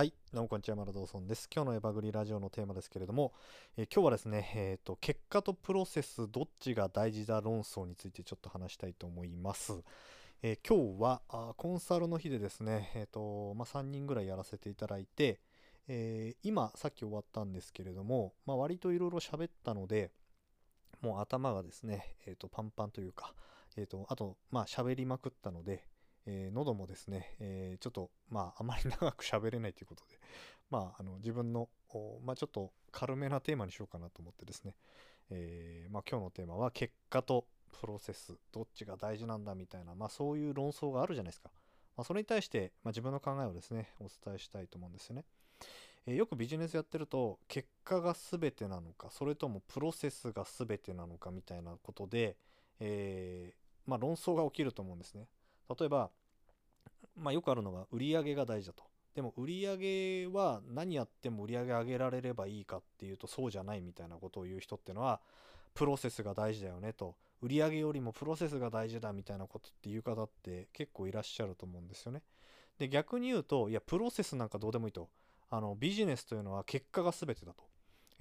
はい、どうもこんにちは、マラドーソンです。今日のエバグリラジオのテーマですけれども、えー今日はですね、えーと、結果とプロセスどっちが大事だ論争についてちょっと話したいと思います。えー今日はあコンサルの日でですね、えーとまあ、3人ぐらいやらせていただいて、えー今さっき終わったんですけれども、まあ、割といろいろ喋ったので、もう頭がですね、えーとパンパンというか、えーとあと、まあ喋りまくったので、えー喉もですね、えーちょっとまああまり長く喋れないということで、まああの自分の、まあ、ちょっと軽めなテーマにしようかなと思ってですね、えーまあ、今日のテーマは結果とプロセスどっちが大事なんだみたいな、まあ、そういう論争があるじゃないですか、まあ、それに対して、まあ、自分の考えをですねお伝えしたいと思うんですよね、えーよくビジネスやってると結果が全てなのかそれともプロセスが全てなのかみたいなことで、えーまあ、論争が起きると思うんですね。例えば、まあ、よくあるのが売り上げが大事だとでも売り上げは何やっても売り上げ上げられればいいかっていうとそうじゃないみたいなことを言う人ってのはプロセスが大事だよねと売り上げよりもプロセスが大事だみたいなことっていう方って結構いらっしゃると思うんですよね。で逆に言うといやプロセスなんかどうでもいいとあのビジネスというのは結果が全てだと。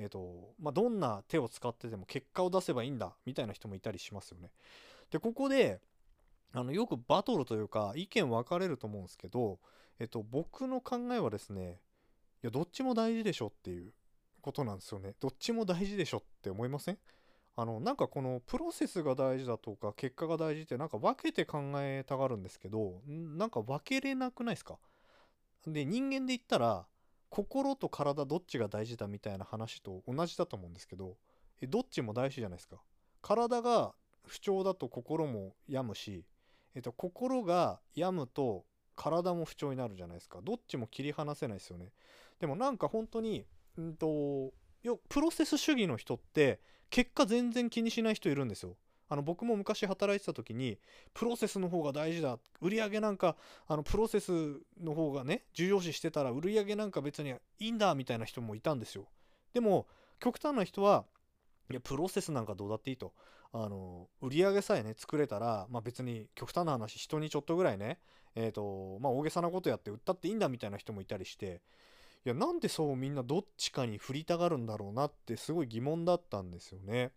えーとまあ、どんな手を使ってでも結果を出せばいいんだみたいな人もいたりしますよね。でここであのよくバトルというか意見分かれると思うんですけど、えっと、僕の考えはですねいやどっちも大事でしょっていうことなんですよね。どっちも大事でしょって思いません？あのなんかこのプロセスが大事だとか結果が大事ってなんか分けて考えたがるんですけどなんか分けれなくないですか？で人間で言ったら心と体どっちが大事だみたいな話と同じだと思うんですけどえどっちも大事じゃないですか。体が不調だと心も病むしえっと、心が病むと体も不調になるじゃないですか。どっちも切り離せないですよね。でもなんか本当にうんとよプロセス主義の人って結果全然気にしない人いるんですよ。あの僕も昔働いてた時にプロセスの方が大事だ。売り上げなんかあのプロセスの方がね重要視してたら売り上げなんか別にいいんだみたいな人もいたんですよ。でも極端な人はいやプロセスなんかどうだっていいと。あの売り上げさえね作れたら、まあ、別に極端な話人にちょっとぐらいねえっ、とまあ大げさなことやって売ったっていいんだみたいな人もいたりしていやなんでそうみんなどっちかに振りたがるんだろうなってすごい疑問だったんですよね。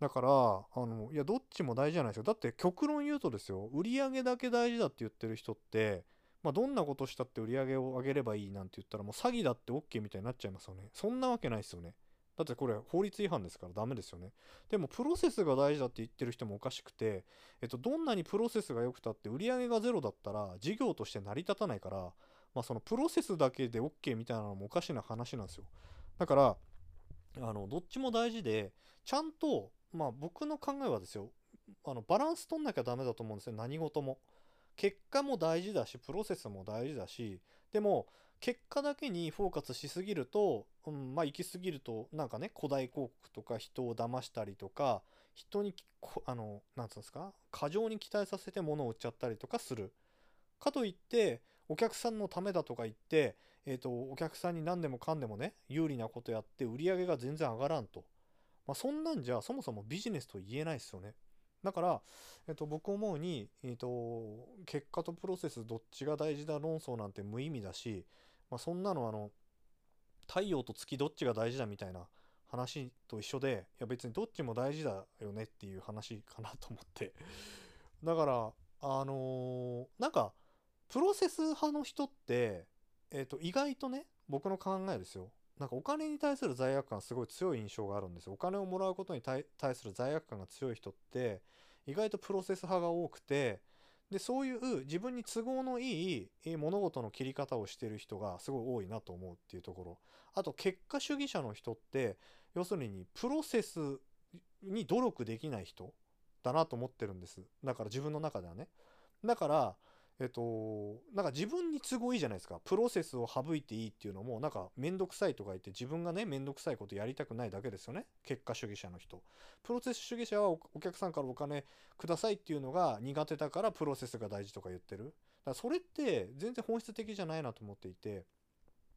だからあのいやどっちも大事じゃないですよ。だって極論言うとですよ売り上げだけ大事だって言ってる人ってまあ、どんなことしたって売り上げを上げればいいなんて言ったらもう詐欺だって OK みたいになっちゃいますよね。そんなわけないですよね。だってこれ法律違反ですからダメですよね。でもプロセスが大事だって言ってる人もおかしくて、えっと、どんなにプロセスが良くたって売り上げがゼロだったら事業として成り立たないから、まあ、そのプロセスだけで OK みたいなのもおかしな話なんですよ。だからあのどっちも大事でちゃんとまあ僕の考えはですよあのバランス取んなきゃダメだと思うんですよ何事も。結果も大事だしプロセスも大事だしでも結果だけにフォーカスしすぎると、うん、まあ行き過ぎるとなんかね古代広告とか人を騙したりとか人にあのなんつうんですか？過剰に期待させて物を売っちゃったりとかする。かといってお客さんのためだとか言って、えー、とお客さんに何でもかんでもね有利なことやって売り上げが全然上がらんと、まあ、そんなんじゃそもそもビジネスと言えないですよね。だから、えっと、僕思うに、えっと、結果とプロセスどっちが大事だ論争なんて無意味だし、まあ、そんなのあの太陽と月どっちが大事だみたいな話と一緒でいや別にどっちも大事だよねっていう話かなと思って。だからあのーなんかプロセス派の人って、えっと、意外とね僕の考えですよ。なんかお金に対する罪悪感すごい強い印象があるんですよ。お金をもらうことに対する罪悪感が強い人って意外とプロセス派が多くてでそういう自分に都合のいい物事の切り方をしてる人がすごい多いなと思うっていうところ。あと結果主義者の人って要するにプロセスに努力できない人だなと思ってるんです。だから自分の中ではね。だからえっとなんか自分に都合いいじゃないですか。プロセスを省いていいっていうのもなんか面倒くさいとか言って自分がね面倒くさいことやりたくないだけですよね。結果主義者の人。プロセス主義者はお客さんからお金くださいっていうのが苦手だからプロセスが大事とか言ってる。だからそれって全然本質的じゃないなと思っていて。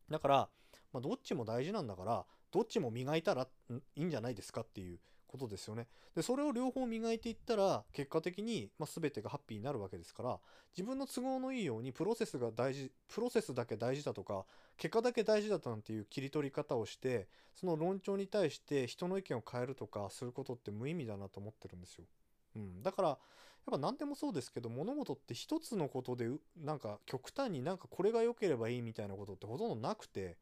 だから、まあ、どっちも大事なんだからどっちも磨いたらいいんじゃないですかっていうことですよね。で、それを両方磨いていったら、結果的に、ま、全てがハッピーになるわけですから、自分の都合のいいようにプロセスが大事、プロセスだけ大事だとか、結果だけ大事だなんていう切り取り方をして、その論調に対して人の意見を変えるとかすることって無意味だなと思ってるんですよ。うん。だから、やっぱ何でもそうですけど、物事って一つのことで、なんか極端になんかこれが良ければいいみたいなことってほとんどなくて、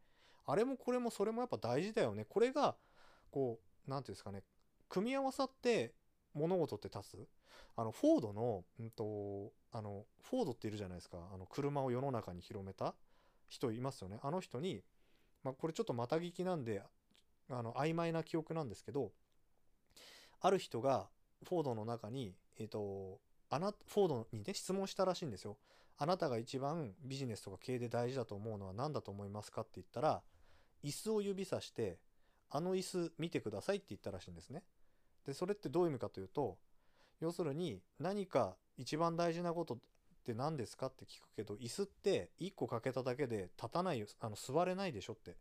あれもこれもそれもやっぱ大事だよね。これが、こう、何て言うんですかね、組み合わさって物事って立つ？あの、フォードの、うんと、あの、フォードっているじゃないですか。あの、車を世の中に広めた人いますよね。あの人に、まあ、これちょっとまた聞きなんで、あの、曖昧な記憶なんですけど、ある人が、フォードの中に、えっ、ー、と、あな、フォードにね、質問したらしいんですよ。あなたが一番ビジネスとか経営で大事だと思うのは何だと思いますかって言ったら、椅子を指さして、あの椅子見てくださいって言ったらしいんですね。で、それってどういう意味かというと、要するに何か一番大事なことって何ですかって聞くけど、椅子って1個かけただけで立たない、あの座れないでしょって。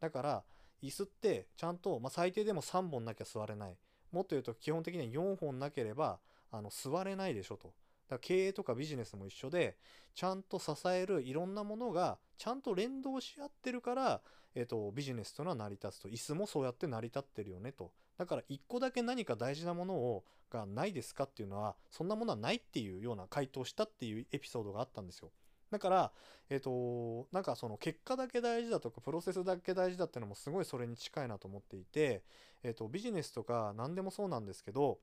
だから、椅子ってちゃんと、まあ、最低でも3本なきゃ座れない。もっと言うと基本的には4本なければあの座れないでしょと。だ経営とかビジネスも一緒で、ちゃんと支えるいろんなものがちゃんと連動し合ってるから、えっ、と、ビジネスというのは成り立つと。椅子もそうやって成り立ってるよねと。だから一個だけ何か大事なものをがないですかっていうのは、そんなものはないっていうような回答したっていうエピソードがあったんですよ。だから、えっ、と、なんかその結果だけ大事だとか、プロセスだけ大事だっていうのもすごいそれに近いなと思っていて、えっ、と、ビジネスとか何でもそうなんですけど、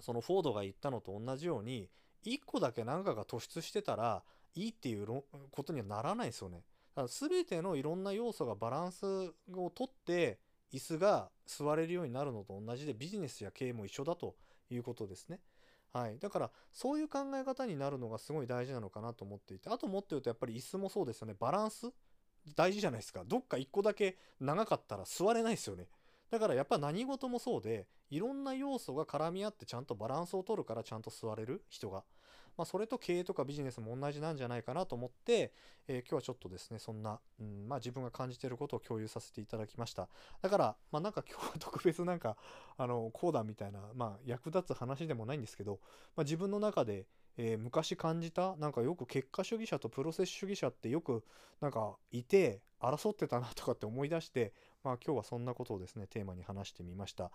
そのフォードが言ったのと同じように、1個だけ何かが突出してたらいいっていうことにはならないですよね。だから全てのいろんな要素がバランスをとって椅子が座れるようになるのと同じでビジネスや経営も一緒だということですね。はい。だからそういう考え方になるのがすごい大事なのかなと思っていて、あともっと言うとやっぱり椅子もそうですよね。バランス大事じゃないですか。どっか1個だけ長かったら座れないですよね。だからやっぱ何事もそうで、いろんな要素が絡み合ってちゃんとバランスを取るからちゃんと座れる人が。まあ、それと経営とかビジネスも同じなんじゃないかなと思って、えー、今日はちょっとですね、そんな、うん、まあ自分が感じていることを共有させていただきました。だから、まあなんか今日は特別なんか、あの、講談みたいな、まあ役立つ話でもないんですけど、まあ自分の中で、えー、昔感じた、なんかよく結果主義者とプロセス主義者ってよくなんかいて争ってたなとかって思い出して、まあ今日はそんなことをですね、テーマに話してみました。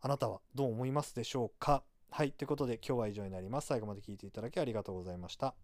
あなたはどう思いますでしょうか？はい。ということで今日は以上になります。最後まで聴いていただきありがとうございました。